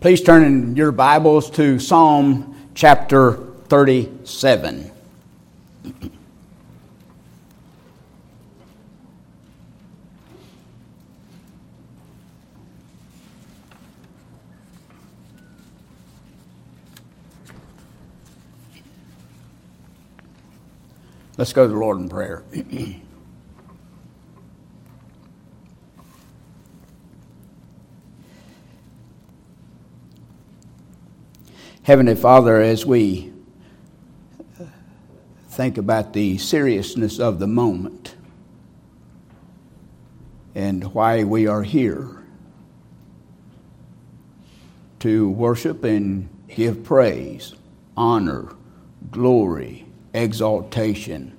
Please turn in your Bibles to Psalm chapter 37. Let's go to the Lord in prayer. Heavenly Father, as we think about the seriousness of the moment and why we are here to worship and give praise, honor, glory, exaltation,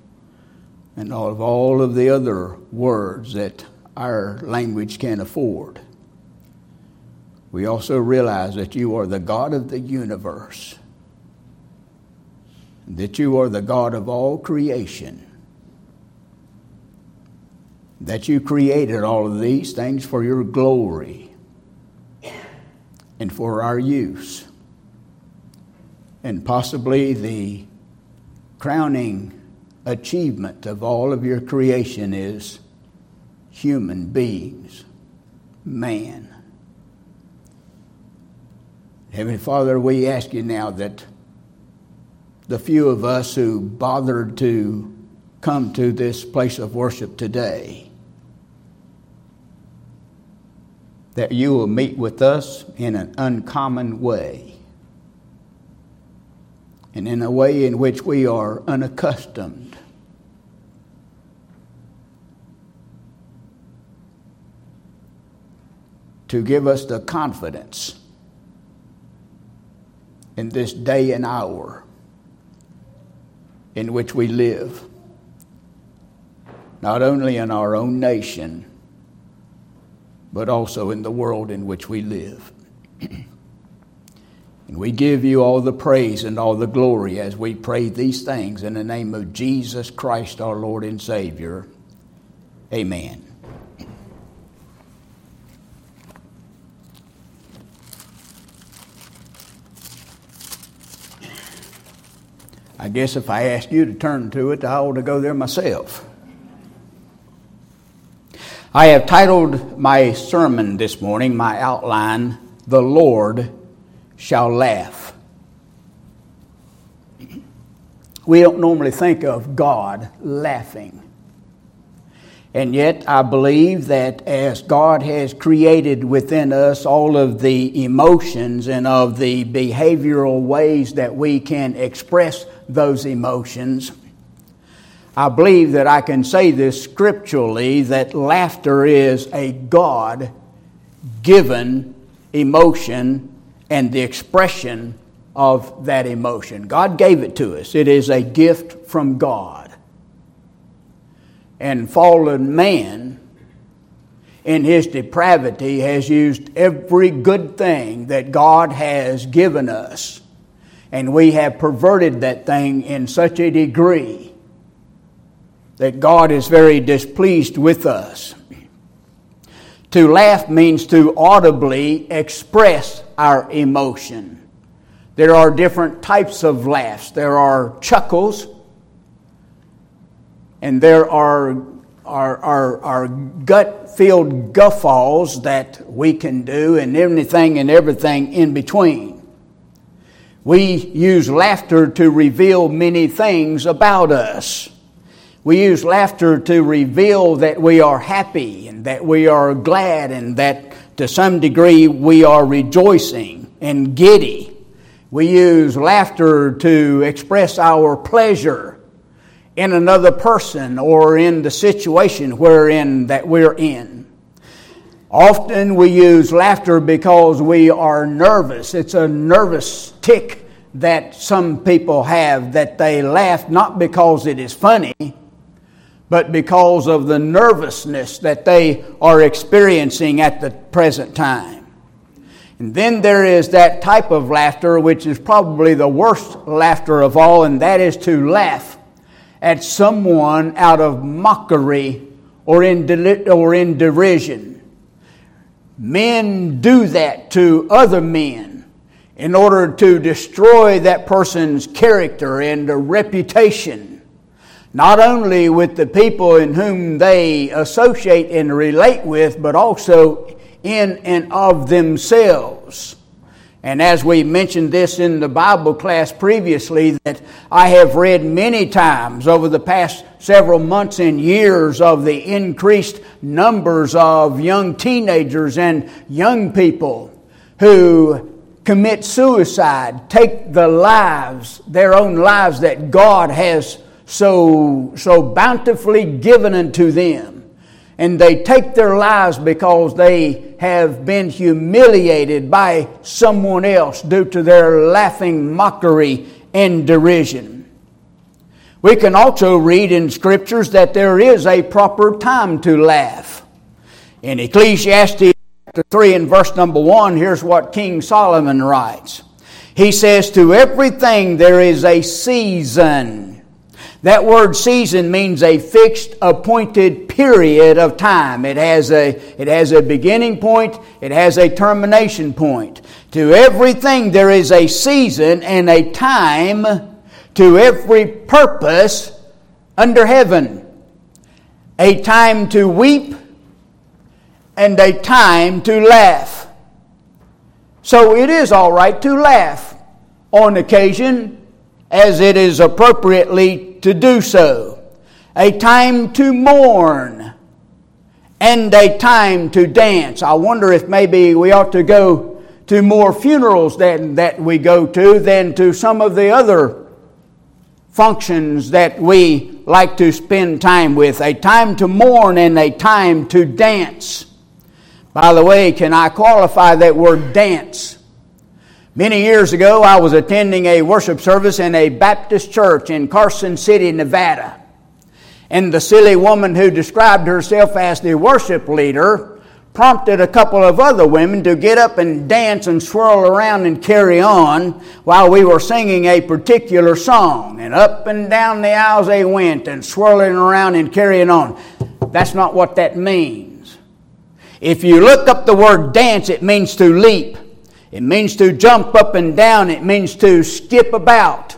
and all of all of the other words that our language can afford we also realize that you are the God of the universe, that you are the God of all creation, that you created all of these things for your glory and for our use. And possibly the crowning achievement of all of your creation is human beings, man. Heavenly Father, we ask you now that the few of us who bothered to come to this place of worship today, that you will meet with us in an uncommon way and in a way in which we are unaccustomed. To give us the confidence in this day and hour in which we live, not only in our own nation, but also in the world in which we live. and we give you all the praise and all the glory as we pray these things in the name of Jesus Christ, our Lord and Savior. Amen. I guess if I asked you to turn to it, I ought to go there myself. I have titled my sermon this morning, my outline, The Lord Shall Laugh. We don't normally think of God laughing. And yet, I believe that as God has created within us all of the emotions and of the behavioral ways that we can express those emotions, I believe that I can say this scripturally that laughter is a God given emotion and the expression of that emotion. God gave it to us, it is a gift from God and fallen man in his depravity has used every good thing that God has given us. And we have perverted that thing in such a degree that God is very displeased with us. To laugh means to audibly express our emotion. There are different types of laughs. There are chuckles, and there are, are, are, are gut filled guffaws that we can do, and anything and everything in between. We use laughter to reveal many things about us. We use laughter to reveal that we are happy and that we are glad and that to some degree we are rejoicing and giddy. We use laughter to express our pleasure in another person or in the situation wherein that we're in. Often we use laughter because we are nervous. It's a nervous tick that some people have that they laugh not because it is funny, but because of the nervousness that they are experiencing at the present time. And then there is that type of laughter, which is probably the worst laughter of all, and that is to laugh at someone out of mockery or in, or in derision. Men do that to other men in order to destroy that person's character and reputation, not only with the people in whom they associate and relate with, but also in and of themselves. And as we mentioned this in the Bible class previously, that I have read many times over the past several months and years of the increased numbers of young teenagers and young people who commit suicide, take the lives, their own lives that God has so, so bountifully given unto them and they take their lives because they have been humiliated by someone else due to their laughing mockery and derision. We can also read in scriptures that there is a proper time to laugh. In Ecclesiastes chapter 3 and verse number 1, here's what King Solomon writes. He says, To everything there is a season that word season means a fixed appointed period of time. It has a, it has a beginning point, it has a termination point. To everything there is a season and a time to every purpose under heaven. A time to weep and a time to laugh. So it is all right to laugh on occasion as it is appropriately to do so, a time to mourn, and a time to dance. I wonder if maybe we ought to go to more funerals that, that we go to than to some of the other functions that we like to spend time with. A time to mourn and a time to dance. By the way, can I qualify that word dance? Many years ago, I was attending a worship service in a Baptist church in Carson City, Nevada. And the silly woman who described herself as the worship leader prompted a couple of other women to get up and dance and swirl around and carry on while we were singing a particular song. And up and down the aisles they went and swirling around and carrying on. That's not what that means. If you look up the word dance, it means to leap. It means to jump up and down. It means to skip about.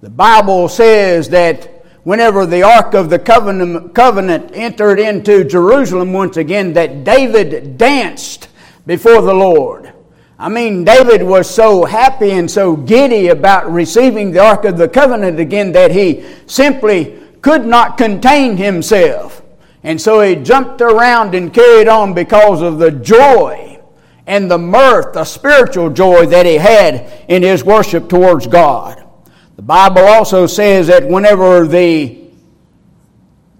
The Bible says that whenever the Ark of the Covenant, covenant entered into Jerusalem once again, that David danced before the Lord. I mean, David was so happy and so giddy about receiving the Ark of the Covenant again that he simply could not contain himself. And so he jumped around and carried on because of the joy and the mirth, the spiritual joy that he had in his worship towards God. The Bible also says that whenever the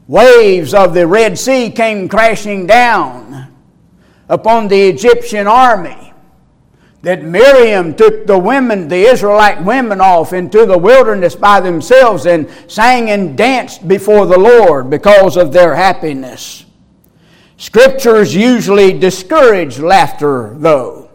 waves of the Red Sea came crashing down upon the Egyptian army, that Miriam took the women, the Israelite women, off into the wilderness by themselves and sang and danced before the Lord because of their happiness. Scriptures usually discourage laughter, though.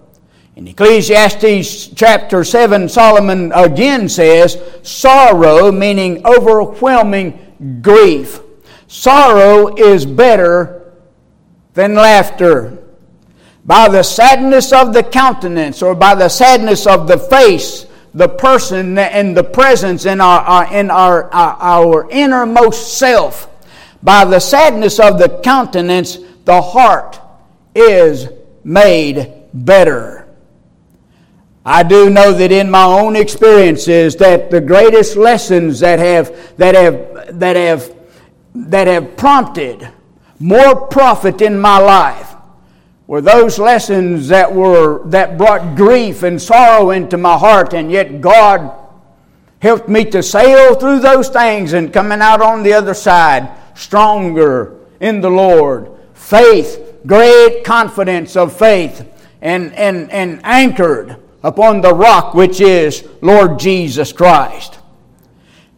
In Ecclesiastes chapter 7, Solomon again says, sorrow, meaning overwhelming grief. Sorrow is better than laughter. By the sadness of the countenance or by the sadness of the face, the person and the presence in our, our in our, our, our innermost self, by the sadness of the countenance, the heart is made better. I do know that in my own experiences that the greatest lessons that have that have that have that have prompted more profit in my life were those lessons that were that brought grief and sorrow into my heart and yet God helped me to sail through those things and coming out on the other side stronger in the Lord faith, great confidence of faith, and, and, and anchored upon the rock which is Lord Jesus Christ.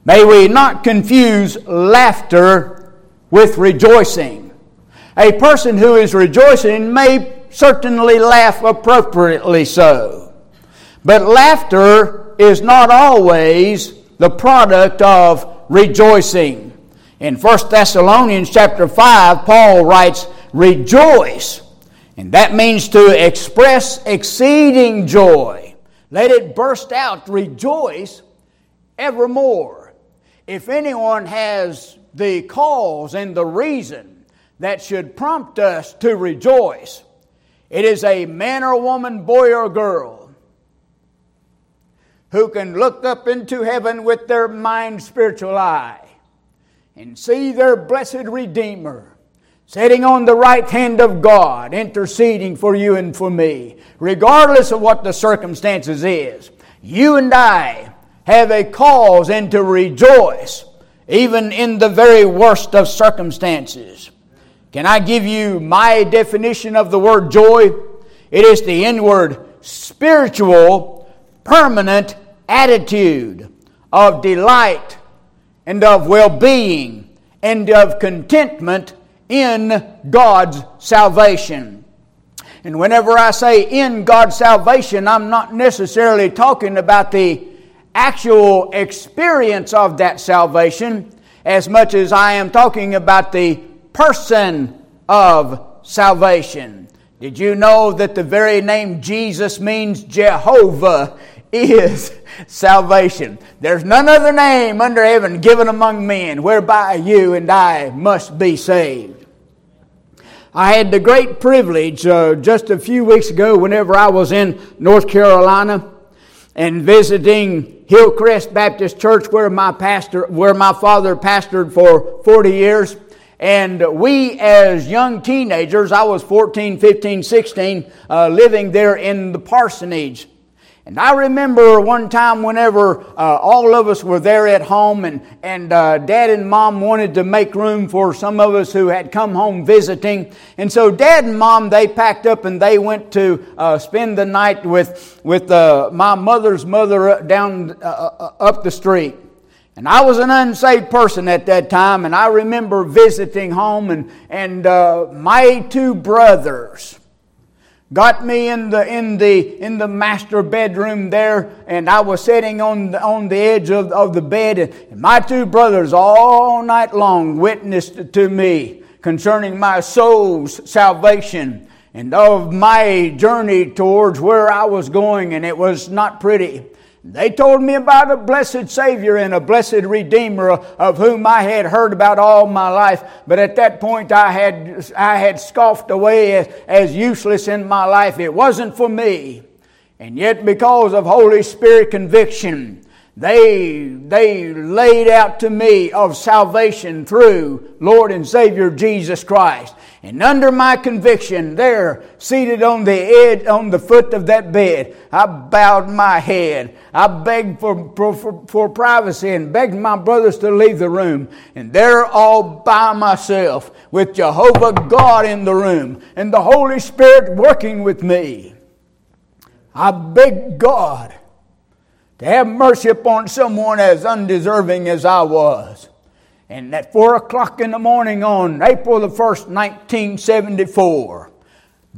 May we not confuse laughter with rejoicing. A person who is rejoicing may certainly laugh appropriately so. But laughter is not always the product of rejoicing. In 1 Thessalonians chapter 5, Paul writes, rejoice. And that means to express exceeding joy. Let it burst out, rejoice evermore. If anyone has the cause and the reason that should prompt us to rejoice, it is a man or woman, boy or girl, who can look up into heaven with their mind spiritual eye and see their blessed Redeemer sitting on the right hand of God, interceding for you and for me, regardless of what the circumstances is. You and I have a cause and to rejoice, even in the very worst of circumstances. Can I give you my definition of the word joy? It is the inward, spiritual, permanent attitude of delight and of well being and of contentment in God's salvation. And whenever I say in God's salvation, I'm not necessarily talking about the actual experience of that salvation as much as I am talking about the person of salvation. Did you know that the very name Jesus means Jehovah is salvation? There's none other name under heaven given among men whereby you and I must be saved. I had the great privilege uh, just a few weeks ago, whenever I was in North Carolina and visiting Hillcrest Baptist Church, where my pastor, where my father pastored for 40 years. And we, as young teenagers, I was 14, 15, 16, uh, living there in the parsonage. And I remember one time whenever uh, all of us were there at home and, and uh, dad and mom wanted to make room for some of us who had come home visiting. And so dad and mom, they packed up and they went to uh, spend the night with, with uh, my mother's mother down uh, uh, up the street. And I was an unsaved person at that time, and I remember visiting home and, and my two brothers, got me in the in the in the master bedroom there and i was sitting on the, on the edge of, of the bed and my two brothers all night long witnessed to me concerning my soul's salvation and of my journey towards where i was going and it was not pretty they told me about a blessed Savior and a blessed Redeemer of whom I had heard about all my life. But at that point, I had, I had scoffed away as, as useless in my life. It wasn't for me. And yet, because of Holy Spirit conviction, they, they laid out to me of salvation through Lord and Savior Jesus Christ. And under my conviction, there, seated on the edge, on the foot of that bed, I bowed my head. I begged for, for, for, privacy and begged my brothers to leave the room. And there, all by myself, with Jehovah God in the room and the Holy Spirit working with me, I begged God to have mercy upon someone as undeserving as I was. And at 4 o'clock in the morning on April the 1st, 1974,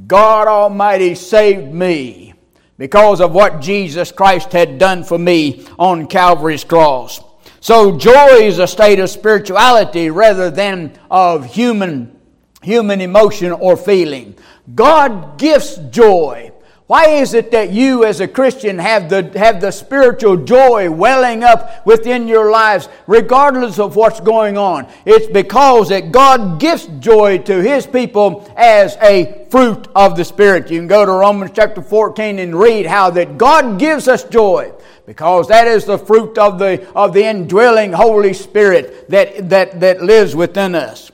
God Almighty saved me because of what Jesus Christ had done for me on Calvary's cross. So joy is a state of spirituality rather than of human, human emotion or feeling. God gives joy. Why is it that you as a Christian have the, have the spiritual joy welling up within your lives regardless of what's going on? It's because that God gives joy to His people as a fruit of the Spirit. You can go to Romans chapter 14 and read how that God gives us joy because that is the fruit of the, of the indwelling Holy Spirit that, that, that lives within us.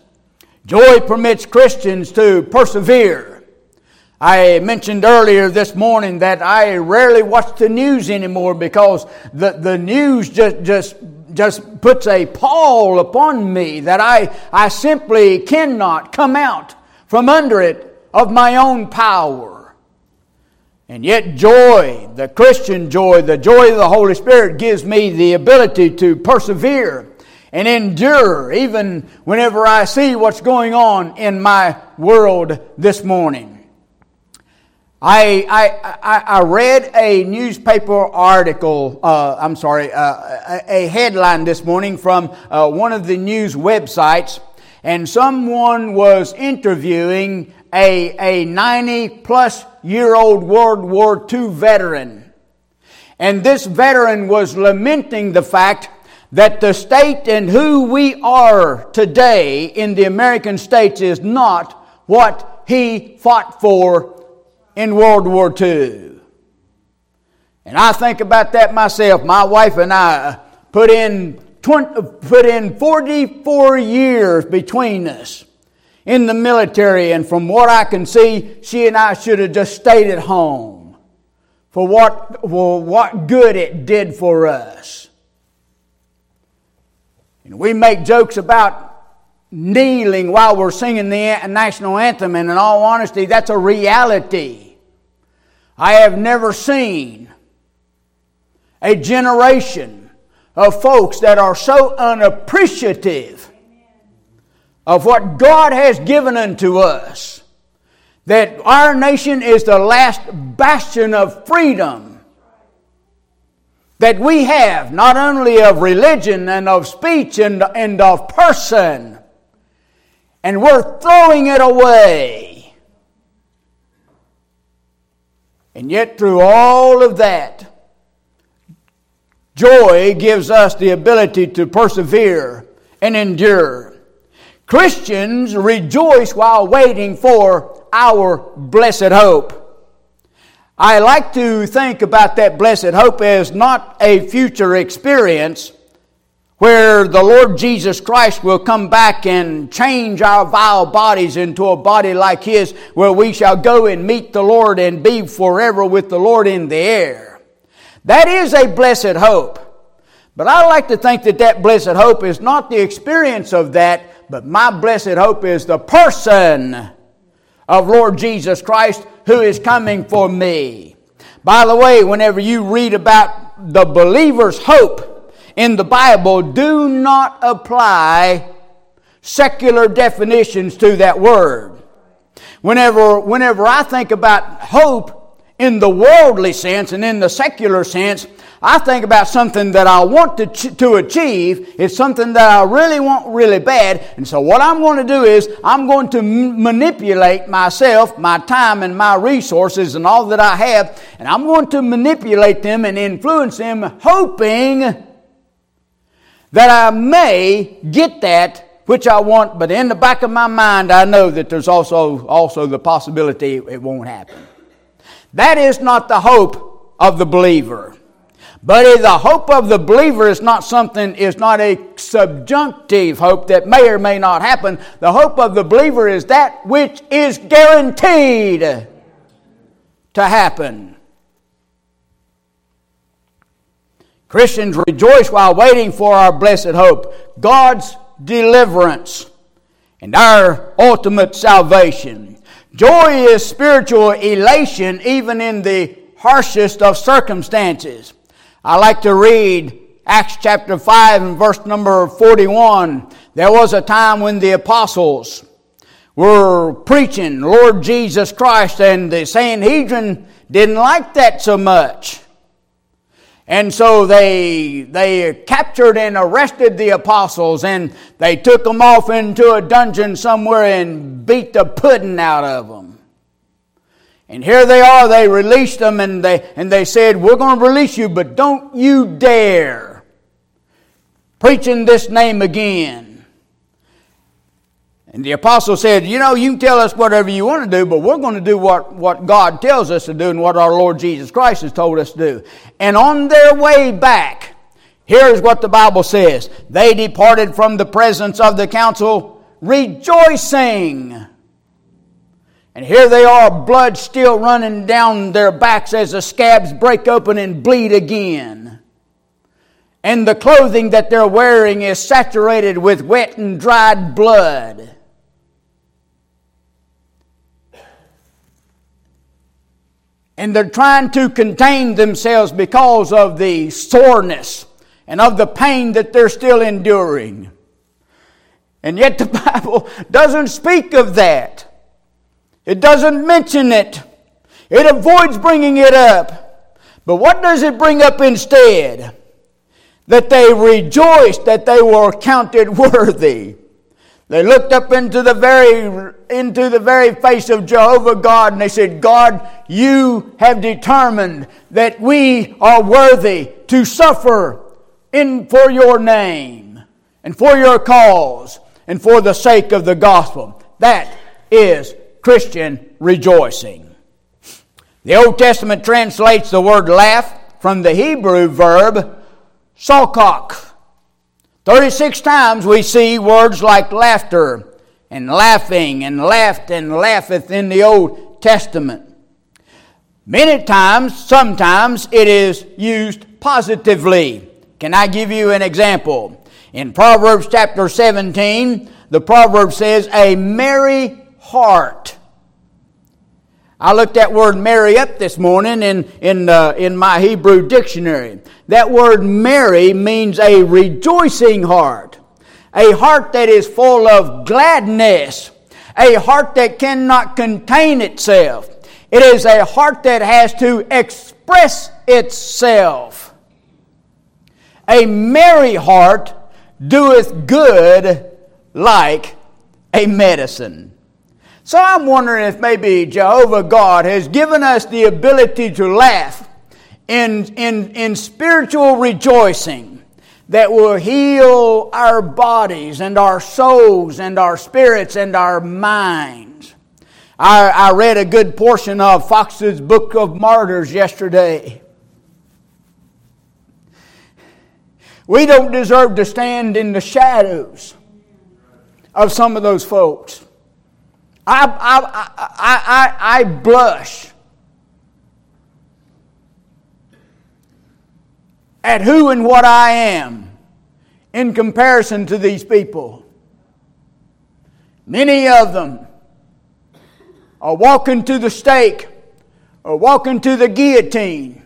Joy permits Christians to persevere I mentioned earlier this morning that I rarely watch the news anymore because the, the news just, just, just puts a pall upon me that I, I simply cannot come out from under it of my own power. And yet, joy, the Christian joy, the joy of the Holy Spirit gives me the ability to persevere and endure even whenever I see what's going on in my world this morning. I, I, I read a newspaper article, uh, I'm sorry, uh, a headline this morning from uh, one of the news websites, and someone was interviewing a, a 90 plus year old World War II veteran. And this veteran was lamenting the fact that the state and who we are today in the American states is not what he fought for in World War II. And I think about that myself. My wife and I put in 20, put in 44 years between us in the military, and from what I can see, she and I should have just stayed at home for what, for what good it did for us. And we make jokes about kneeling while we're singing the national anthem, and in all honesty, that's a reality. I have never seen a generation of folks that are so unappreciative of what God has given unto us that our nation is the last bastion of freedom that we have, not only of religion and of speech and, and of person, and we're throwing it away. And yet, through all of that, joy gives us the ability to persevere and endure. Christians rejoice while waiting for our blessed hope. I like to think about that blessed hope as not a future experience where the Lord Jesus Christ will come back and change our vile bodies into a body like His, where we shall go and meet the Lord and be forever with the Lord in the air. That is a blessed hope. But I like to think that that blessed hope is not the experience of that, but my blessed hope is the person of Lord Jesus Christ who is coming for me. By the way, whenever you read about the believer's hope in the Bible, do not apply secular definitions to that word. Whenever, whenever I think about hope in the worldly sense and in the secular sense, I think about something that I want to, to achieve. It's something that I really want really bad. And so what I'm going to do is I'm going to m- manipulate myself, my time and my resources and all that I have. And I'm going to manipulate them and influence them hoping that I may get that which I want. But in the back of my mind, I know that there's also, also the possibility it won't happen. That is not the hope of the believer. But the hope of the believer is not something, is not a subjunctive hope that may or may not happen. The hope of the believer is that which is guaranteed to happen. Christians rejoice while waiting for our blessed hope, God's deliverance and our ultimate salvation. Joy is spiritual elation even in the harshest of circumstances. I like to read Acts chapter 5 and verse number 41. There was a time when the apostles were preaching Lord Jesus Christ and the Sanhedrin didn't like that so much. And so they, they captured and arrested the apostles and they took them off into a dungeon somewhere and beat the pudding out of them. And here they are, they released them and they, and they said, We're going to release you, but don't you dare preaching this name again. And the apostle said, You know, you can tell us whatever you want to do, but we're going to do what, what God tells us to do and what our Lord Jesus Christ has told us to do. And on their way back, here's what the Bible says They departed from the presence of the council rejoicing and here they are, blood still running down their backs as the scabs break open and bleed again. And the clothing that they're wearing is saturated with wet and dried blood. And they're trying to contain themselves because of the soreness and of the pain that they're still enduring. And yet the Bible doesn't speak of that. It doesn't mention it. It avoids bringing it up. But what does it bring up instead? That they rejoiced that they were counted worthy. They looked up into the very into the very face of Jehovah God and they said, "God, you have determined that we are worthy to suffer in for your name and for your cause and for the sake of the gospel." That is Christian rejoicing. The Old Testament translates the word laugh from the Hebrew verb salkok 36 times we see words like laughter and laughing and laughed and laugheth in the Old Testament. Many times, sometimes, it is used positively. Can I give you an example? In Proverbs chapter 17, the proverb says, A merry heart I looked that word merry up this morning in, in, uh, in my Hebrew dictionary. That word merry means a rejoicing heart, a heart that is full of gladness, a heart that cannot contain itself. It is a heart that has to express itself. A merry heart doeth good like a medicine. So I'm wondering if maybe Jehovah God has given us the ability to laugh in, in, in spiritual rejoicing that will heal our bodies and our souls and our spirits and our minds. I, I read a good portion of Fox's Book of Martyrs yesterday. We don't deserve to stand in the shadows of some of those folks. I, I, I, I, I blush at who and what I am in comparison to these people. Many of them are walking to the stake, or walking to the guillotine,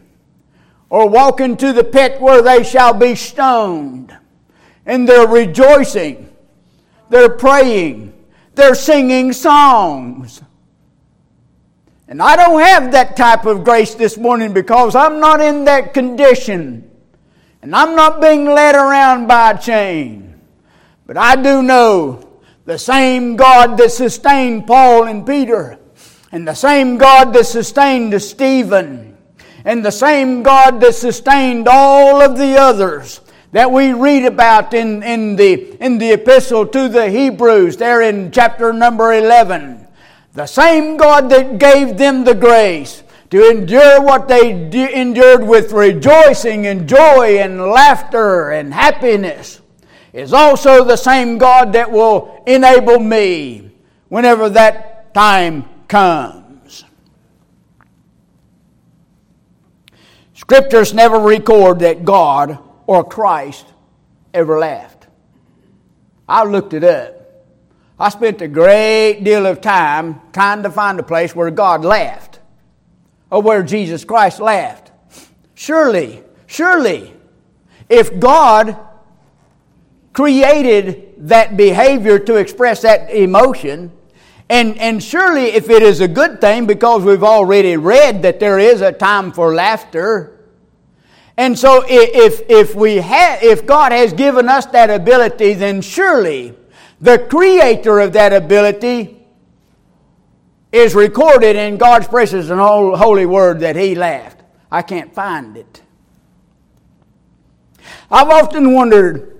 or walking to the pit where they shall be stoned. And they're rejoicing, they're praying, they're singing songs. And I don't have that type of grace this morning because I'm not in that condition. And I'm not being led around by a chain. But I do know the same God that sustained Paul and Peter, and the same God that sustained Stephen, and the same God that sustained all of the others that we read about in, in, the, in the epistle to the Hebrews, there in chapter number 11. The same God that gave them the grace to endure what they endured with rejoicing and joy and laughter and happiness is also the same God that will enable me whenever that time comes. Scriptures never record that God or Christ ever laughed. I looked it up. I spent a great deal of time trying to find a place where God laughed or where Jesus Christ laughed. Surely, surely, if God created that behavior to express that emotion, and, and surely if it is a good thing, because we've already read that there is a time for laughter, and so if, if, we have, if God has given us that ability, then surely the creator of that ability is recorded in God's precious and holy word that he laughed. I can't find it. I've often wondered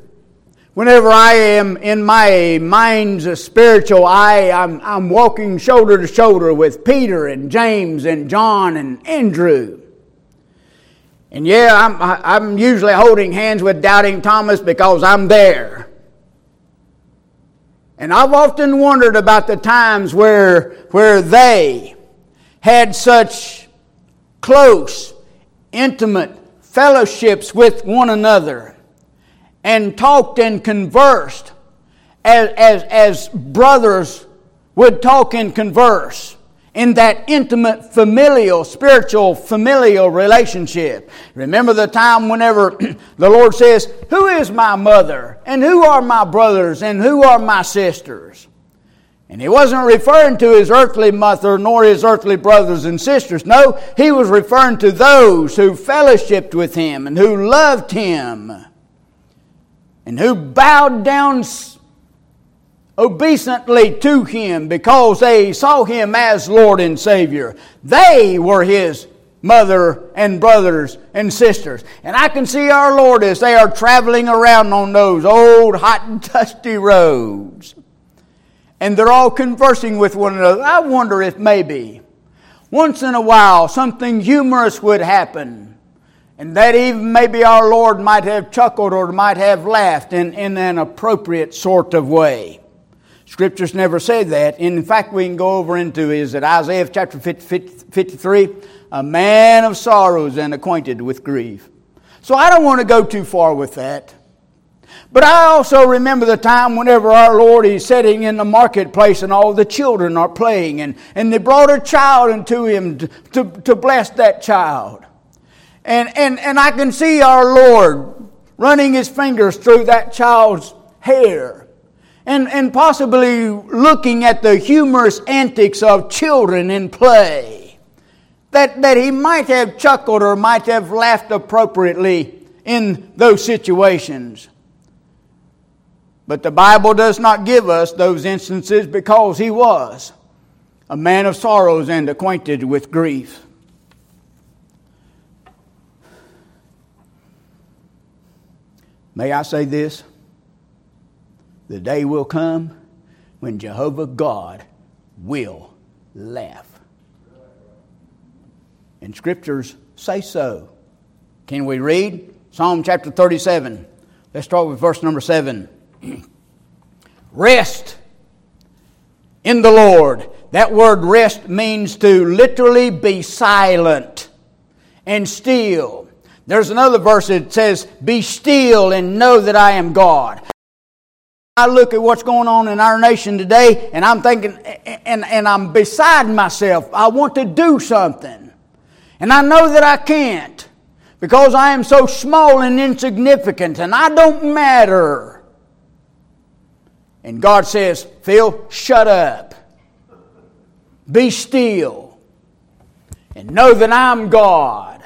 whenever I am in my mind's spiritual eye, I'm, I'm walking shoulder to shoulder with Peter and James and John and Andrew. And yeah, I'm, I'm usually holding hands with Doubting Thomas because I'm there. And I've often wondered about the times where, where they had such close, intimate fellowships with one another and talked and conversed as, as, as brothers would talk and converse in that intimate, familial, spiritual, familial relationship. Remember the time whenever the Lord says, Who is my mother? And who are my brothers? And who are my sisters? And he wasn't referring to his earthly mother nor his earthly brothers and sisters. No, he was referring to those who fellowshipped with him and who loved him and who bowed down obeisantly to him because they saw him as Lord and Savior. They were his mother and brothers and sisters. And I can see our Lord as they are traveling around on those old, hot, and dusty roads. And they're all conversing with one another. I wonder if maybe once in a while something humorous would happen. And that even maybe our Lord might have chuckled or might have laughed in, in an appropriate sort of way. Scriptures never say that. In fact, we can go over into is it Isaiah chapter 50, 53, a man of sorrows and acquainted with grief. So I don't want to go too far with that. But I also remember the time whenever our Lord is sitting in the marketplace and all the children are playing, and, and they brought a child unto him to, to, to bless that child. And, and, and I can see our Lord running his fingers through that child's hair and, and possibly looking at the humorous antics of children in play. That, that he might have chuckled or might have laughed appropriately in those situations. But the Bible does not give us those instances because he was a man of sorrows and acquainted with grief. May I say this? The day will come when Jehovah God will laugh. And scriptures say so. Can we read? Psalm chapter 37. Let's start with verse number 7. rest in the Lord. That word rest means to literally be silent and still. There's another verse that says, Be still and know that I am God. I look at what's going on in our nation today and I'm thinking, and, and I'm beside myself. I want to do something. And I know that I can't because I am so small and insignificant and I don't matter. And God says, Phil, shut up. Be still. And know that I'm God.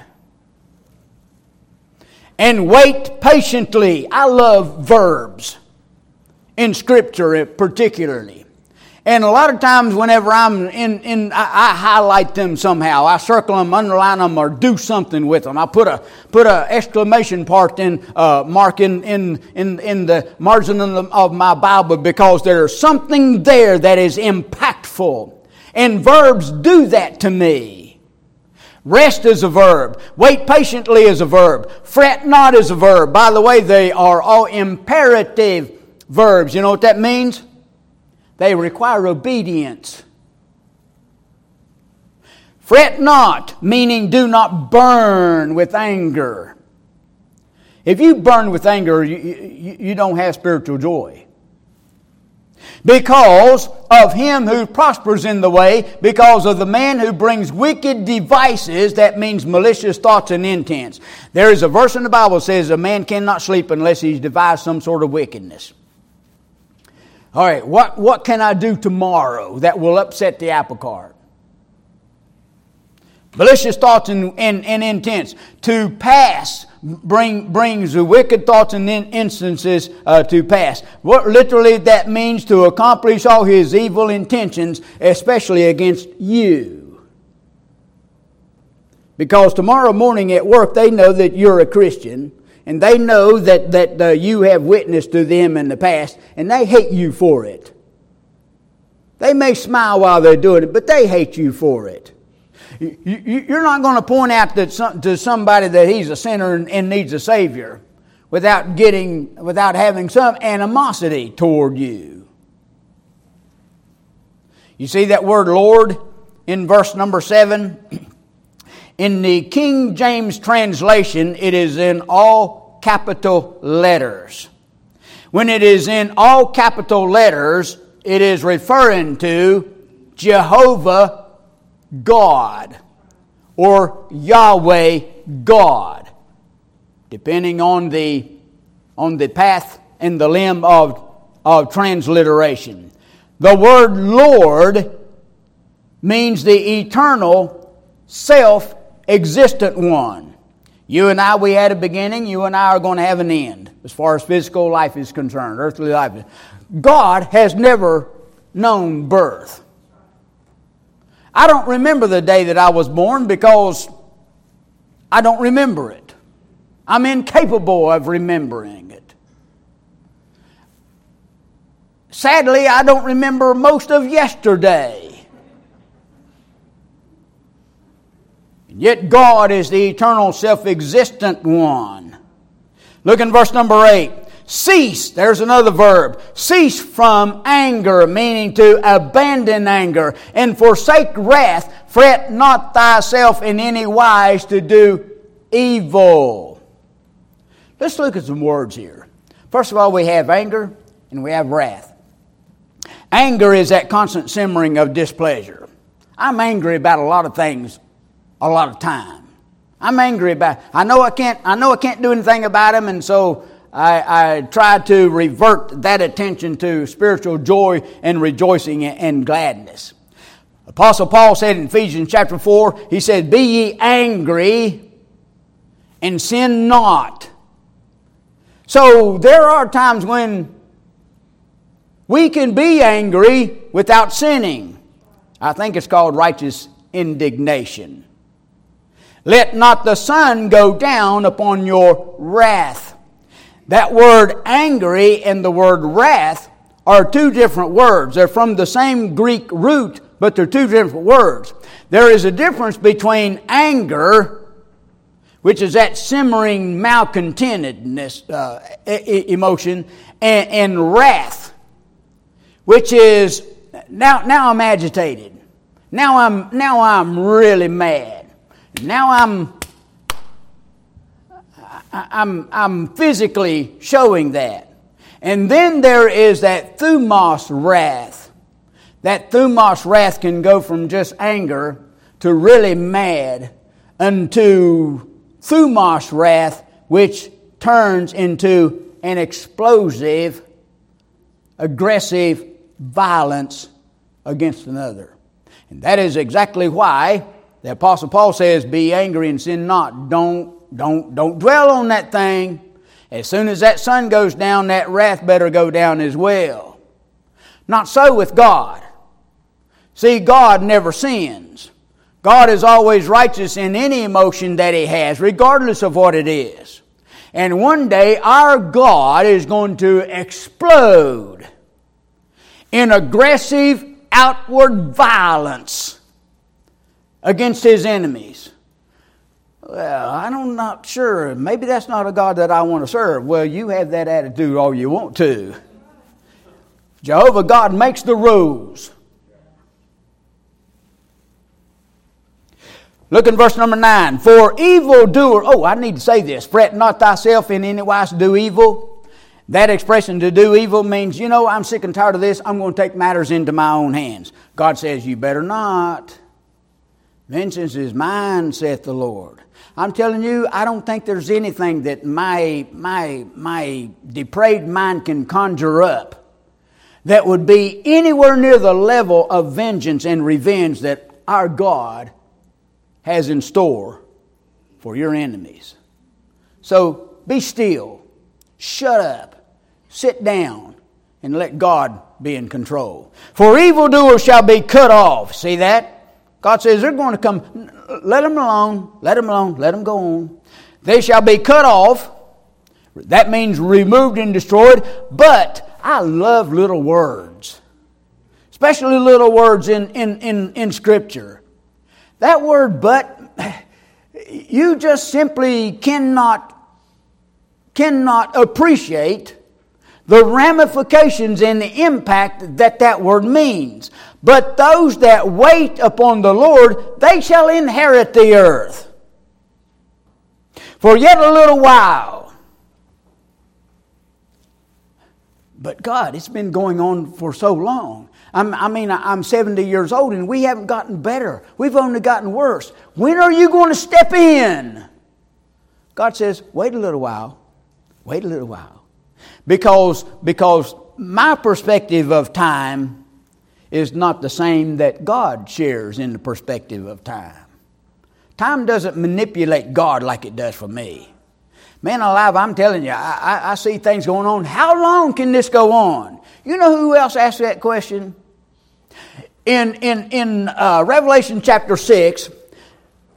And wait patiently. I love verbs in Scripture particularly. And a lot of times, whenever I'm in, in I, I, highlight them somehow. I circle them, underline them, or do something with them. I put a put a exclamation part in uh, mark in, in in in the margin of my Bible because there's something there that is impactful. And verbs do that to me. Rest is a verb. Wait patiently is a verb. Fret not is a verb. By the way, they are all imperative verbs. You know what that means? They require obedience. Fret not, meaning do not burn with anger. If you burn with anger, you, you, you don't have spiritual joy. Because of him who prospers in the way, because of the man who brings wicked devices, that means malicious thoughts and intents. There is a verse in the Bible that says a man cannot sleep unless he's devised some sort of wickedness. All right, what, what can I do tomorrow that will upset the apple cart? Malicious thoughts and, and, and intents. To pass bring, brings the wicked thoughts and in, instances uh, to pass. What literally that means to accomplish all his evil intentions, especially against you. Because tomorrow morning at work, they know that you're a Christian and they know that, that uh, you have witnessed to them in the past, and they hate you for it. They may smile while they're doing it, but they hate you for it. You, are not going to point out that to somebody that he's a sinner and, and needs a Savior without getting, without having some animosity toward you. You see that word Lord in verse number seven? In the King James translation, it is in all capital letters. When it is in all capital letters, it is referring to Jehovah God or Yahweh God, depending on the, on the path and the limb of, of transliteration. The word Lord means the eternal self existent one. You and I, we had a beginning. You and I are going to have an end as far as physical life is concerned, earthly life. God has never known birth. I don't remember the day that I was born because I don't remember it. I'm incapable of remembering it. Sadly, I don't remember most of yesterday. And yet, God is the eternal, self existent one. Look in verse number 8. Cease, there's another verb. Cease from anger, meaning to abandon anger, and forsake wrath. Fret not thyself in any wise to do evil. Let's look at some words here. First of all, we have anger and we have wrath. Anger is that constant simmering of displeasure. I'm angry about a lot of things a lot of time. I'm angry about I know I can't I know I can't do anything about them and so I, I try to revert that attention to spiritual joy and rejoicing and gladness. Apostle Paul said in Ephesians chapter 4, he said, Be ye angry and sin not. So there are times when we can be angry without sinning. I think it's called righteous indignation. Let not the sun go down upon your wrath. That word angry and the word wrath are two different words. They're from the same Greek root, but they're two different words. There is a difference between anger, which is that simmering malcontentedness uh, emotion, and, and wrath, which is now, now I'm agitated. Now I'm, now I'm really mad. Now I'm I'm, I'm physically showing that. And then there is that thumos wrath. That thumos wrath can go from just anger to really mad unto thumos wrath, which turns into an explosive, aggressive violence against another. And that is exactly why the Apostle Paul says, Be angry and sin not. Don't don't, don't dwell on that thing. As soon as that sun goes down, that wrath better go down as well. Not so with God. See, God never sins. God is always righteous in any emotion that He has, regardless of what it is. And one day, our God is going to explode in aggressive outward violence against His enemies. Well, I'm not sure. Maybe that's not a God that I want to serve. Well, you have that attitude all you want to. Jehovah God makes the rules. Look in verse number 9. For evil doer, oh, I need to say this. Fret not thyself in any wise to do evil. That expression to do evil means, you know, I'm sick and tired of this. I'm going to take matters into my own hands. God says, You better not. Vengeance is mine, saith the Lord. I'm telling you, I don't think there's anything that my, my, my depraved mind can conjure up that would be anywhere near the level of vengeance and revenge that our God has in store for your enemies. So be still, shut up, sit down, and let God be in control. For evildoers shall be cut off. See that? God says they're going to come. Let them alone. Let them alone. Let them go on. They shall be cut off. That means removed and destroyed. But I love little words, especially little words in, in, in, in Scripture. That word, but, you just simply cannot, cannot appreciate the ramifications and the impact that that word means. But those that wait upon the Lord, they shall inherit the earth. For yet a little while. But God, it's been going on for so long. I'm, i mean, I'm 70 years old and we haven't gotten better. We've only gotten worse. When are you going to step in? God says, wait a little while. Wait a little while because, because my perspective of time is not the same that God shares in the perspective of time. Time doesn't manipulate God like it does for me. Man alive, I'm telling you, I, I, I see things going on. How long can this go on? You know who else asked that question? In, in, in uh, Revelation chapter 6,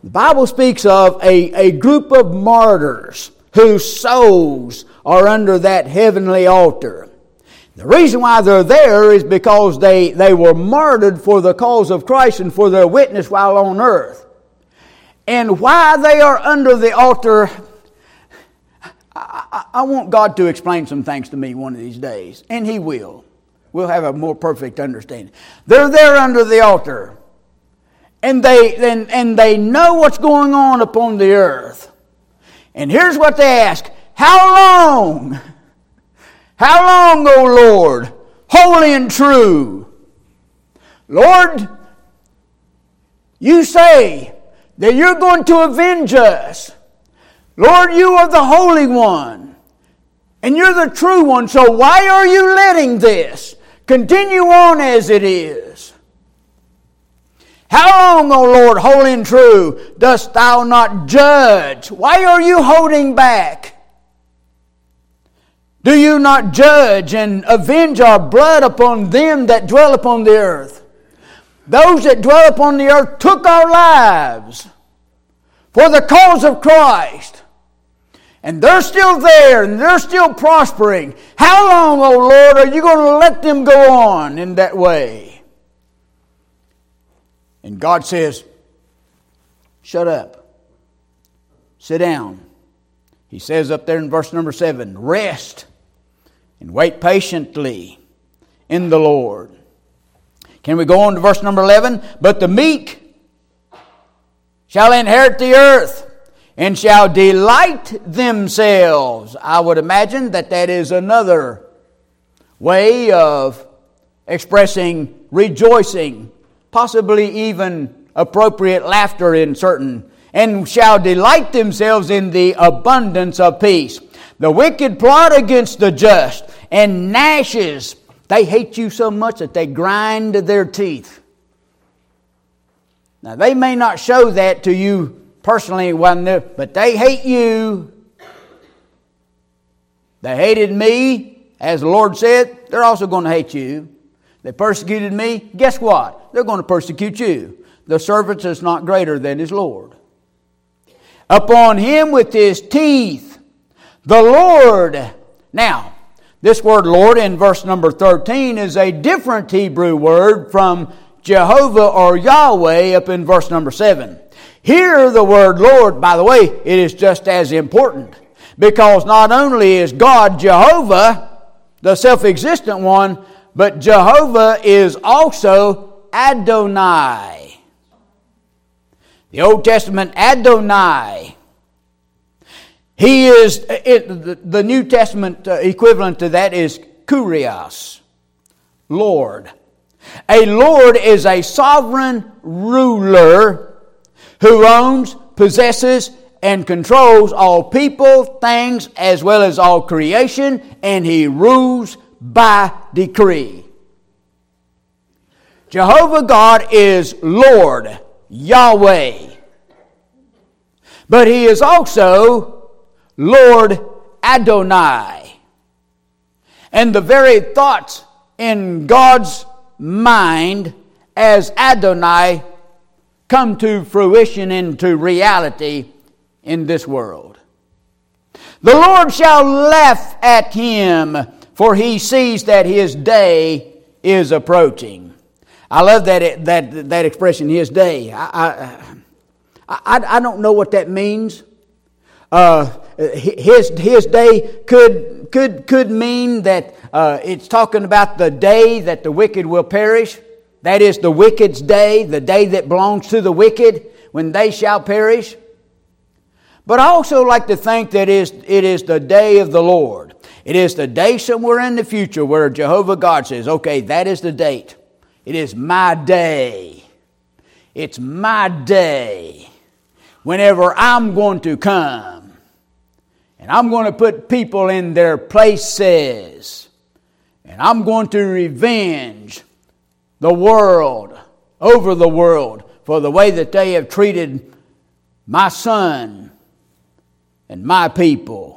the Bible speaks of a, a group of martyrs whose souls are under that heavenly altar. The reason why they're there is because they, they were martyred for the cause of Christ and for their witness while on earth. And why they are under the altar, I, I, want God to explain some things to me one of these days, and He will. We'll have a more perfect understanding. They're there under the altar, and they, and, and they know what's going on upon the earth. And here's what they ask How long? How long, O Lord? Holy and true. Lord, you say that you're going to avenge us. Lord, you are the Holy One, and you're the true one, so why are you letting this continue on as it is? How long, O Lord, holy and true, dost thou not judge? Why are you holding back? Do you not judge and avenge our blood upon them that dwell upon the earth? Those that dwell upon the earth took our lives for the cause of Christ. And they're still there and they're still prospering. How long, O oh Lord, are you going to let them go on in that way? And God says, Shut up. Sit down. He says up there in verse number seven, Rest and wait patiently in the Lord. Can we go on to verse number 11? But the meek shall inherit the earth and shall delight themselves. I would imagine that that is another way of expressing rejoicing, possibly even appropriate laughter in certain, and shall delight themselves in the abundance of peace. The wicked plot against the just and gnashes they hate you so much that they grind their teeth. Now, they may not show that to you personally, but they hate you. They hated me, as the Lord said, they're also going to hate you. They persecuted me, guess what? They're going to persecute you. The servant is not greater than his Lord. Upon him with his teeth, the Lord. Now, this word Lord in verse number 13 is a different Hebrew word from Jehovah or Yahweh up in verse number 7. Here, the word Lord, by the way, it is just as important because not only is God Jehovah, the self existent one, but Jehovah is also Adonai. The Old Testament Adonai he is, it, the New Testament uh, equivalent to that is Kurios, Lord. A Lord is a sovereign ruler who owns, possesses, and controls all people, things, as well as all creation, and he rules by decree. Jehovah God is Lord, Yahweh. But he is also Lord Adonai. And the very thoughts in God's mind as Adonai come to fruition into reality in this world. The Lord shall laugh at him, for he sees that his day is approaching. I love that, that, that expression, his day. I, I, I, I don't know what that means. Uh, his, his day could, could, could mean that uh, it's talking about the day that the wicked will perish. That is the wicked's day, the day that belongs to the wicked, when they shall perish. But I also like to think that it is the day of the Lord. It is the day somewhere in the future where Jehovah God says, okay, that is the date. It is my day. It's my day. Whenever I'm going to come and I'm going to put people in their places. And I'm going to revenge the world, over the world, for the way that they have treated my son and my people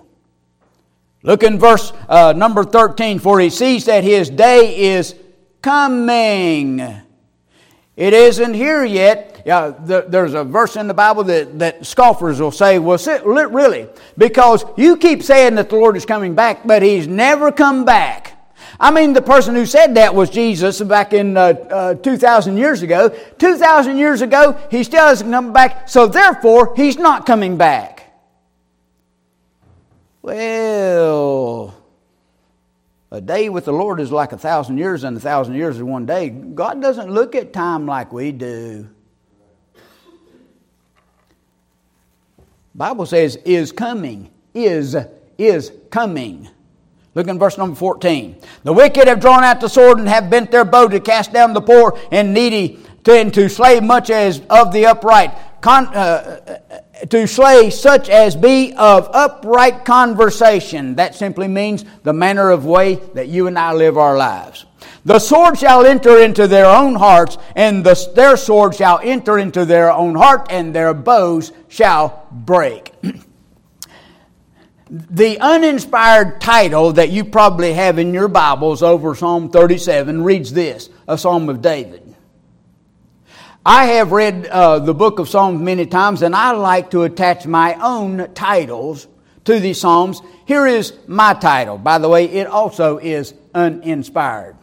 Look in verse uh, number 13. For he sees that his day is coming. It isn't here yet. Yeah, the, there's a verse in the Bible that, that scoffers will say, well, really? Because you keep saying that the Lord is coming back, but he's never come back. I mean, the person who said that was Jesus back in uh, uh, 2,000 years ago. 2,000 years ago, he still hasn't come back, so therefore, he's not coming back. Well, a day with the Lord is like a thousand years, and a thousand years is one day. God doesn't look at time like we do. Bible says is coming, is, is coming. Look in verse number 14. The wicked have drawn out the sword and have bent their bow to cast down the poor and needy, to, and to slay much as of the upright. Con, uh, to slay such as be of upright conversation. That simply means the manner of way that you and I live our lives. The sword shall enter into their own hearts, and the, their sword shall enter into their own heart, and their bows shall break. the uninspired title that you probably have in your Bibles over Psalm 37 reads this A Psalm of David. I have read uh, the book of Psalms many times, and I like to attach my own titles to these Psalms. Here is my title. By the way, it also is uninspired.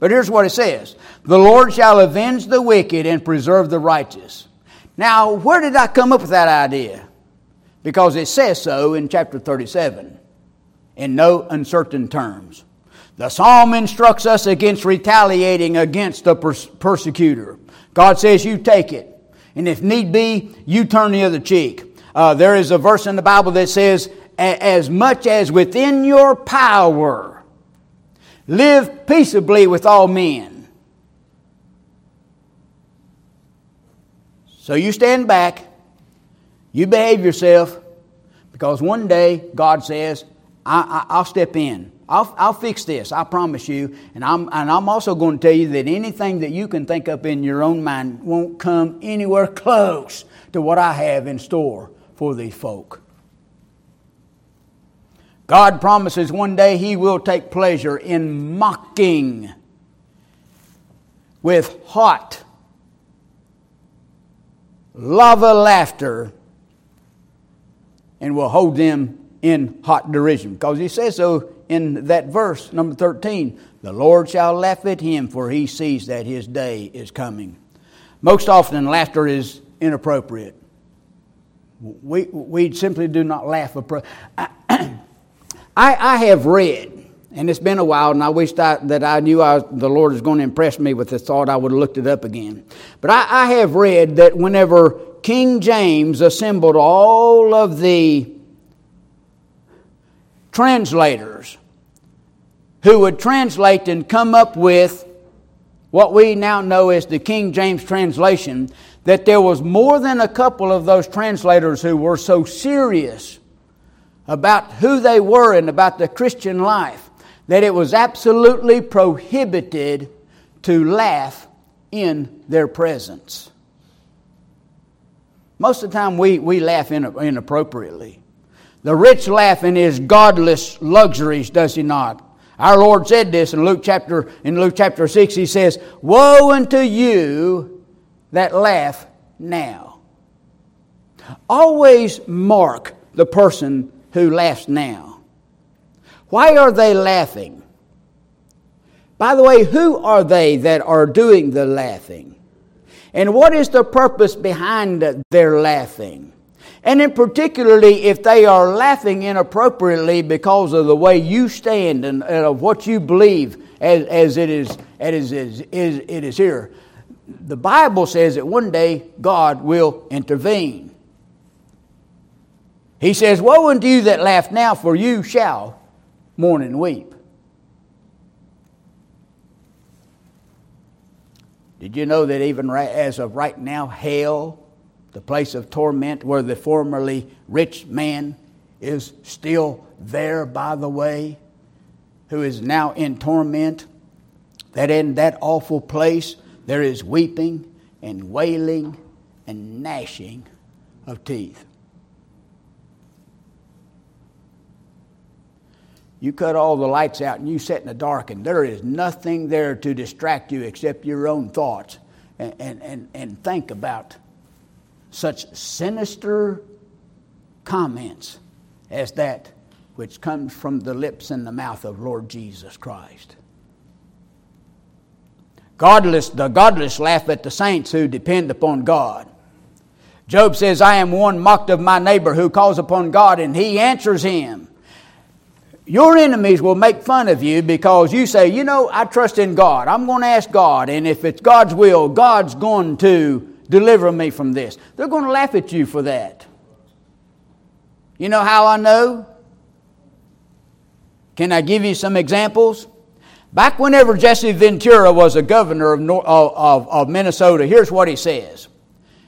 But here's what it says The Lord shall avenge the wicked and preserve the righteous. Now, where did I come up with that idea? Because it says so in chapter 37 in no uncertain terms. The psalm instructs us against retaliating against the pers- persecutor. God says you take it. And if need be, you turn the other cheek. Uh, there is a verse in the Bible that says, as much as within your power, live peaceably with all men. So you stand back, you behave yourself, because one day God says, I, will step in. I'll, I'll fix this, I promise you. And I'm, and I'm also going to tell you that anything that you can think up in your own mind won't come anywhere close to what I have in store for these folk. God promises one day He will take pleasure in mocking with hot, lava laughter and will hold them in hot derision. Because He says so in that verse, number 13, the Lord shall laugh at him, for he sees that his day is coming. Most often, laughter is inappropriate. We, we simply do not laugh. I have read, and it's been a while, and I wish that, that I knew I, the Lord is going to impress me with the thought, I would have looked it up again. But I, I have read that whenever King James assembled all of the translators who would translate and come up with what we now know as the King James translation, that there was more than a couple of those translators who were so serious about who they were and about the Christian life that it was absolutely prohibited to laugh in their presence. Most of the time, we, we laugh inappropriately. The rich laugh in his godless luxuries, does he not? Our Lord said this in Luke chapter in Luke chapter 6 he says, "Woe unto you that laugh now." Always mark the person who laughs now. Why are they laughing? By the way, who are they that are doing the laughing? And what is the purpose behind their laughing? And in particularly if they are laughing inappropriately because of the way you stand and, and of what you believe as, as it is as is, is, it is here. The Bible says that one day God will intervene. He says, Woe unto you that laugh now, for you shall mourn and weep. Did you know that even right, as of right now, hell the place of torment where the formerly rich man is still there, by the way, who is now in torment. That in that awful place there is weeping and wailing and gnashing of teeth. You cut all the lights out and you sit in the dark, and there is nothing there to distract you except your own thoughts. And, and, and, and think about such sinister comments as that which comes from the lips and the mouth of Lord Jesus Christ. Godless, the godless laugh at the saints who depend upon God. Job says, I am one mocked of my neighbor who calls upon God, and he answers him. Your enemies will make fun of you because you say, You know, I trust in God. I'm going to ask God, and if it's God's will, God's going to deliver me from this. They're going to laugh at you for that. You know how I know? Can I give you some examples? Back whenever Jesse Ventura was a governor of, of, of Minnesota, here's what he says.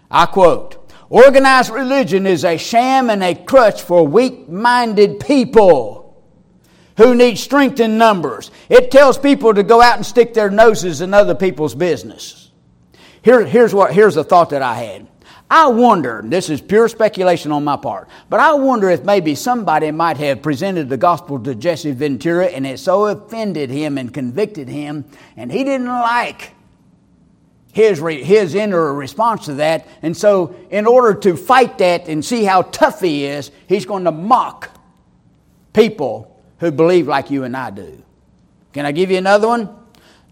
I quote, Organized religion is a sham and a crutch for weak minded people who need strength in numbers. It tells people to go out and stick their noses in other people's business. Here, here's, what, here's the thought that I had. I wonder, this is pure speculation on my part, but I wonder if maybe somebody might have presented the gospel to Jesse Ventura and it so offended him and convicted him, and he didn't like his, his inner response to that. And so, in order to fight that and see how tough he is, he's going to mock people who believe like you and I do. Can I give you another one?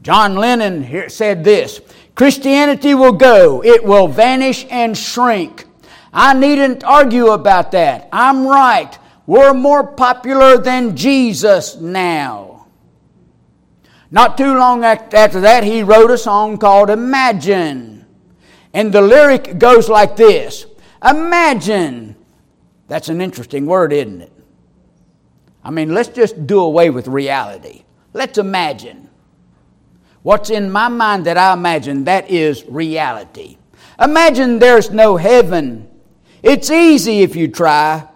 John Lennon said this Christianity will go, it will vanish and shrink. I needn't argue about that. I'm right. We're more popular than Jesus now. Not too long after that, he wrote a song called Imagine. And the lyric goes like this Imagine. That's an interesting word, isn't it? I mean, let's just do away with reality. Let's imagine. What's in my mind that I imagine, that is reality. Imagine there's no heaven. It's easy if you try.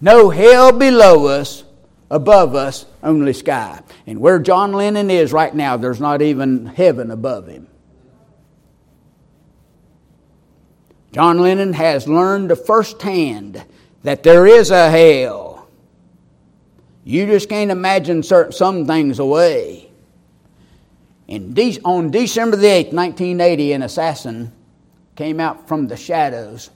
No hell below us, above us, only sky. And where John Lennon is right now, there's not even heaven above him. John Lennon has learned firsthand that there is a hell. You just can't imagine certain, some things away. In De- on December the 8th, 1980, an assassin came out from the shadows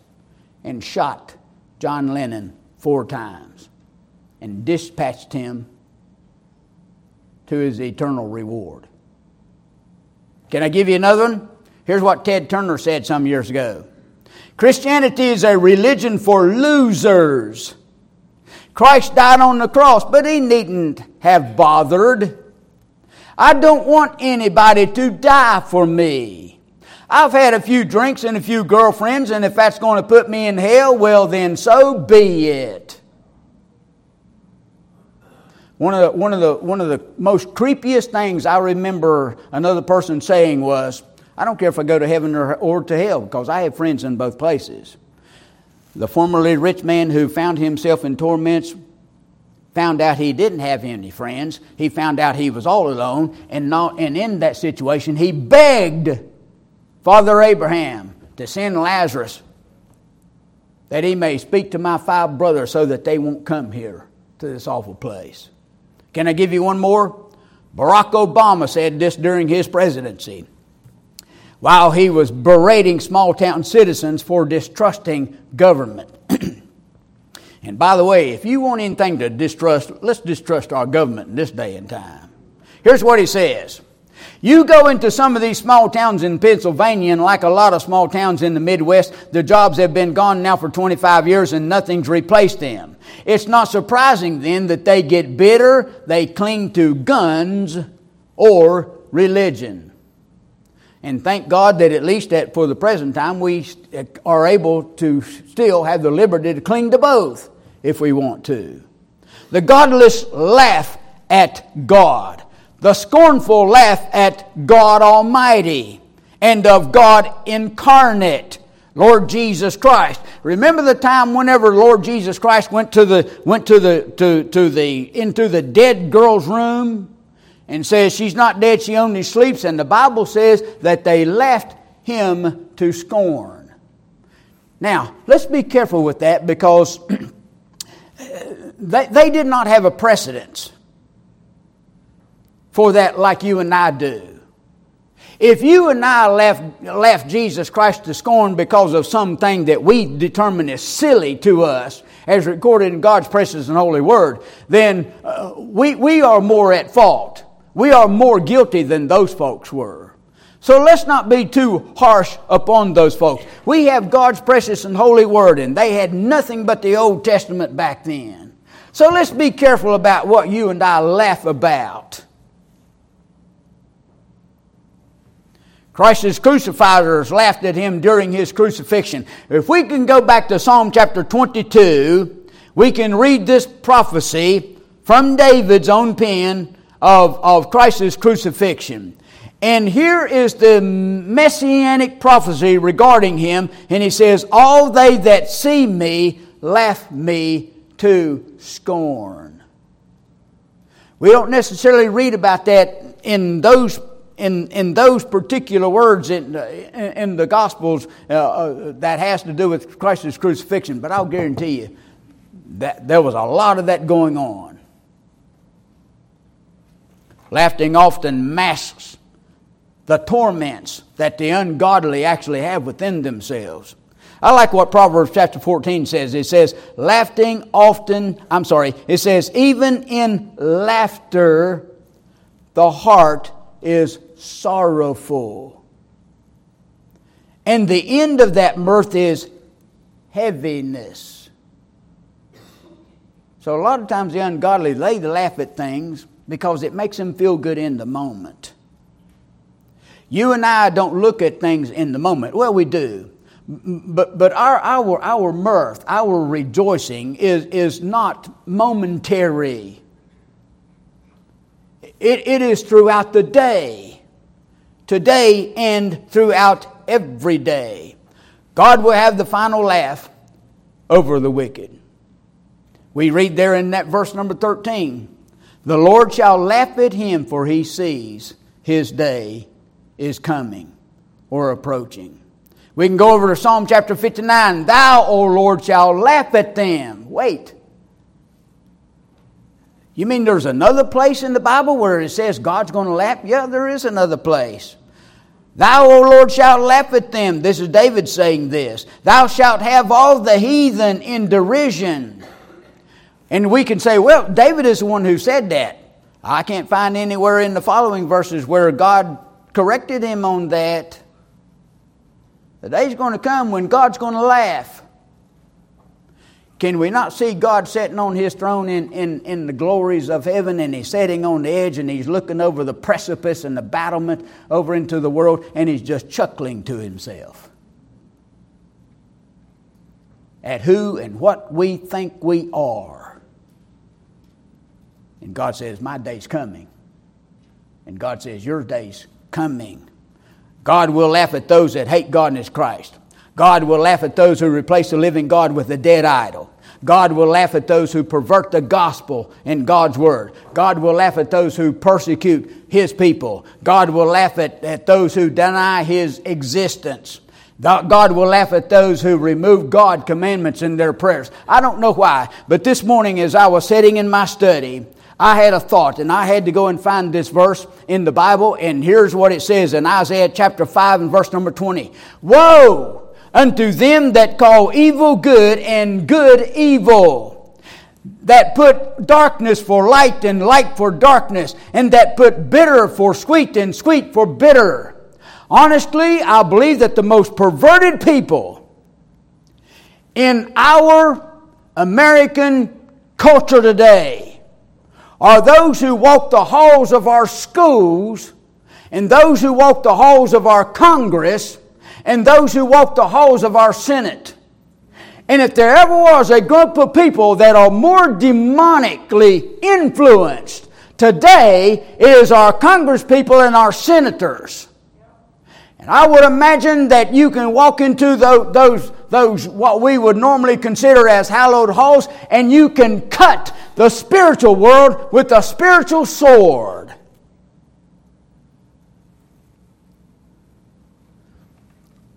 and shot John Lennon four times and dispatched him to his eternal reward. Can I give you another one? Here's what Ted Turner said some years ago Christianity is a religion for losers. Christ died on the cross, but he needn't have bothered. I don't want anybody to die for me. I've had a few drinks and a few girlfriends, and if that's going to put me in hell, well, then so be it. One of, the, one, of the, one of the most creepiest things I remember another person saying was, I don't care if I go to heaven or, or to hell because I have friends in both places. The formerly rich man who found himself in torments found out he didn't have any friends. He found out he was all alone, and, not, and in that situation, he begged Father Abraham to send Lazarus that he may speak to my five brothers so that they won't come here to this awful place. Can I give you one more? Barack Obama said this during his presidency while he was berating small town citizens for distrusting government. And by the way, if you want anything to distrust, let's distrust our government in this day and time. Here's what he says. You go into some of these small towns in Pennsylvania, and like a lot of small towns in the Midwest, the jobs have been gone now for 25 years and nothing's replaced them. It's not surprising then that they get bitter, they cling to guns or religion. And thank God that at least at, for the present time, we uh, are able to still have the liberty to cling to both if we want to. The godless laugh at God. The scornful laugh at God Almighty and of God incarnate. Lord Jesus Christ. Remember the time whenever Lord Jesus Christ went to the went to the to, to the into the dead girl's room and says she's not dead, she only sleeps. And the Bible says that they left him to scorn. Now, let's be careful with that because they, they did not have a precedence for that like you and I do. If you and I left, left Jesus Christ to scorn because of something that we determine is silly to us, as recorded in God's precious and holy word, then uh, we, we are more at fault. We are more guilty than those folks were. So let's not be too harsh upon those folks. We have God's precious and holy word, and they had nothing but the Old Testament back then. So let's be careful about what you and I laugh about. Christ's crucifiers laughed at him during his crucifixion. If we can go back to Psalm chapter 22, we can read this prophecy from David's own pen of, of Christ's crucifixion. And here is the messianic prophecy regarding him, and he says, All they that see me laugh me to scorn. We don't necessarily read about that in those in, in those particular words in, in, the Gospels uh, uh, that has to do with Christ's crucifixion, but I'll guarantee you that there was a lot of that going on. Laughing often masks the torments that the ungodly actually have within themselves. I like what Proverbs chapter 14 says. It says, laughing often, I'm sorry, it says, even in laughter, the heart is sorrowful. And the end of that mirth is heaviness. So a lot of times the ungodly, they laugh at things because it makes them feel good in the moment. You and I don't look at things in the moment. Well, we do. But, but our, our, our mirth, our rejoicing is, is not momentary. It, it is throughout the day today and throughout every day. God will have the final laugh over the wicked. We read there in that verse number 13 The Lord shall laugh at him, for he sees his day is coming or approaching. We can go over to Psalm chapter 59. Thou, O Lord, shall laugh at them. Wait. You mean there's another place in the Bible where it says God's going to laugh? Yeah, there is another place. Thou, O Lord, shalt laugh at them. This is David saying this. Thou shalt have all the heathen in derision. And we can say, well, David is the one who said that. I can't find anywhere in the following verses where God corrected him on that. The day's going to come when God's going to laugh. Can we not see God sitting on his throne in, in, in the glories of heaven and he's sitting on the edge and he's looking over the precipice and the battlement over into the world and he's just chuckling to himself at who and what we think we are? And God says, My day's coming. And God says, Your day's coming. God will laugh at those that hate God and His Christ. God will laugh at those who replace the living God with a dead idol. God will laugh at those who pervert the gospel and God's word. God will laugh at those who persecute his people. God will laugh at, at those who deny his existence. God will laugh at those who remove God commandments in their prayers. I don't know why, but this morning as I was sitting in my study, I had a thought and I had to go and find this verse in the Bible and here's what it says in Isaiah chapter 5 and verse number 20. Woe! unto them that call evil good and good evil, that put darkness for light and light for darkness, and that put bitter for sweet and sweet for bitter. Honestly, I believe that the most perverted people in our American culture today are those who walk the halls of our schools and those who walk the halls of our Congress and those who walk the halls of our Senate. And if there ever was a group of people that are more demonically influenced, today it is our Congress people and our senators. And I would imagine that you can walk into those, those, those what we would normally consider as hallowed halls, and you can cut the spiritual world with a spiritual sword.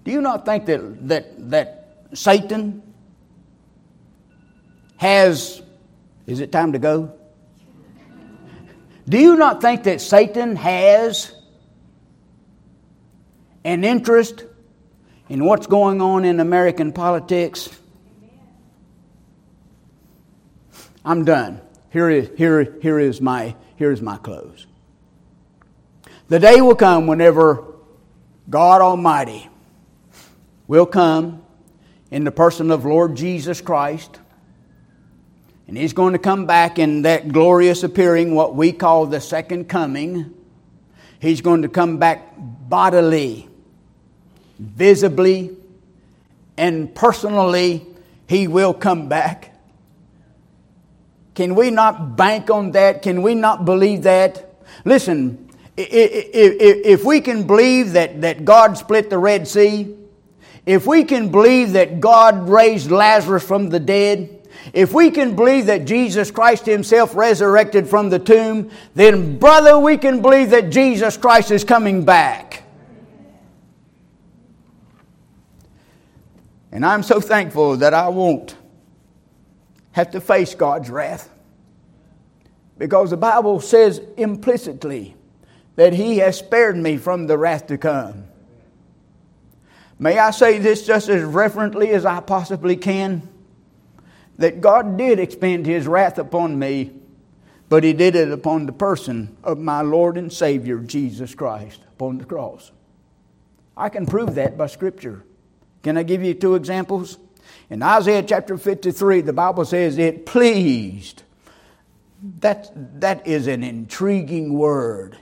Do you not think that, that, that Satan has, is it time to go? Do you not think that Satan has an interest in what's going on in American politics? I'm done. Here is, here, here is, my, here is my close. The day will come whenever God Almighty will come in the person of Lord Jesus Christ. And He's going to come back in that glorious appearing, what we call the second coming. He's going to come back bodily, visibly, and personally. He will come back. Can we not bank on that? Can we not believe that? Listen, if we can believe that, that God split the Red Sea, if we can believe that God raised Lazarus from the dead, if we can believe that Jesus Christ Himself resurrected from the tomb, then, brother, we can believe that Jesus Christ is coming back. And I'm so thankful that I won't have to face God's wrath. Because the Bible says implicitly that He has spared me from the wrath to come. May I say this just as reverently as I possibly can? That God did expend His wrath upon me, but He did it upon the person of my Lord and Savior, Jesus Christ, upon the cross. I can prove that by Scripture. Can I give you two examples? In Isaiah chapter 53, the Bible says, It pleased. That, that is an intriguing word.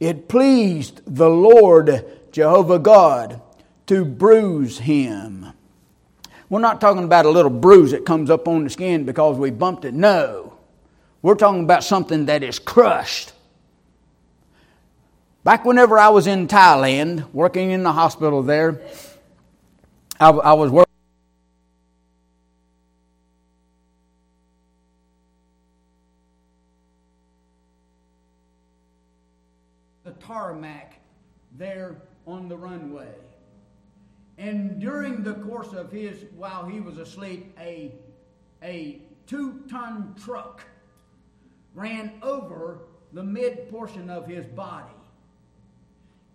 It pleased the Lord Jehovah God to bruise him. We're not talking about a little bruise that comes up on the skin because we bumped it. No. We're talking about something that is crushed. Back whenever I was in Thailand, working in the hospital there, I, I was working. The tarmac there on the runway. And during the course of his, while he was asleep, a, a two ton truck ran over the mid portion of his body.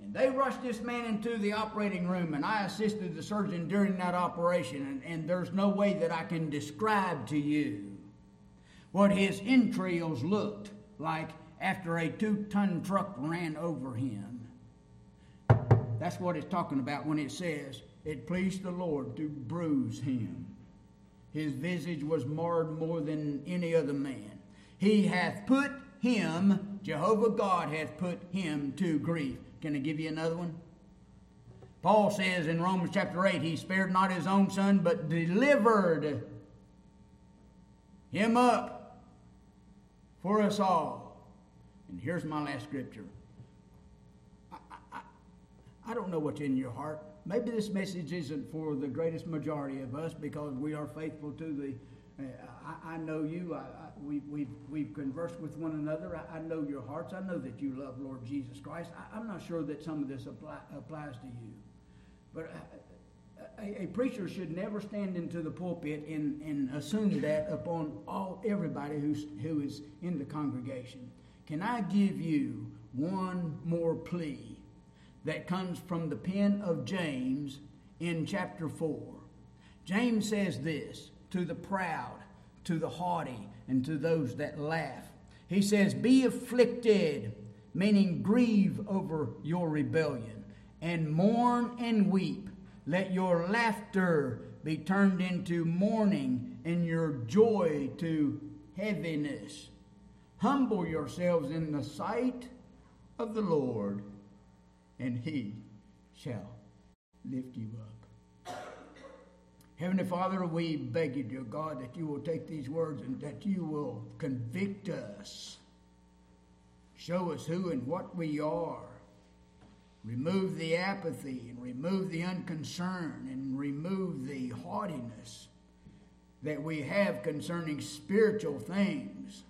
And they rushed this man into the operating room, and I assisted the surgeon during that operation. And, and there's no way that I can describe to you what his entrails looked like after a two ton truck ran over him. That's what it's talking about when it says, It pleased the Lord to bruise him. His visage was marred more than any other man. He hath put him, Jehovah God hath put him to grief. Can I give you another one? Paul says in Romans chapter 8, He spared not His own Son, but delivered Him up for us all. And here's my last scripture I don't know what's in your heart. Maybe this message isn't for the greatest majority of us because we are faithful to the. I, I, know you. I, I, we, we've, we've conversed with one another. I, know your hearts. I know that you love Lord Jesus Christ. I, am not sure that some of this apply, applies to you. But uh, a, a, preacher should never stand into the pulpit and, and assume that upon all everybody who's, who is in the congregation. Can I give you one more plea? that comes from the pen of James in chapter 4. James says this to the proud, to the haughty, and to those that laugh. He says, Be afflicted, meaning grieve over your rebellion, and mourn and weep. Let your laughter be turned into mourning, and your joy to heaviness. Humble yourselves in the sight of the Lord and he shall lift you up. Heavenly Father, we beg you, dear God, that you will take these words and that you will convict us. Show us who and what we are. Remove the apathy and remove the unconcern and remove the haughtiness that we have concerning spiritual things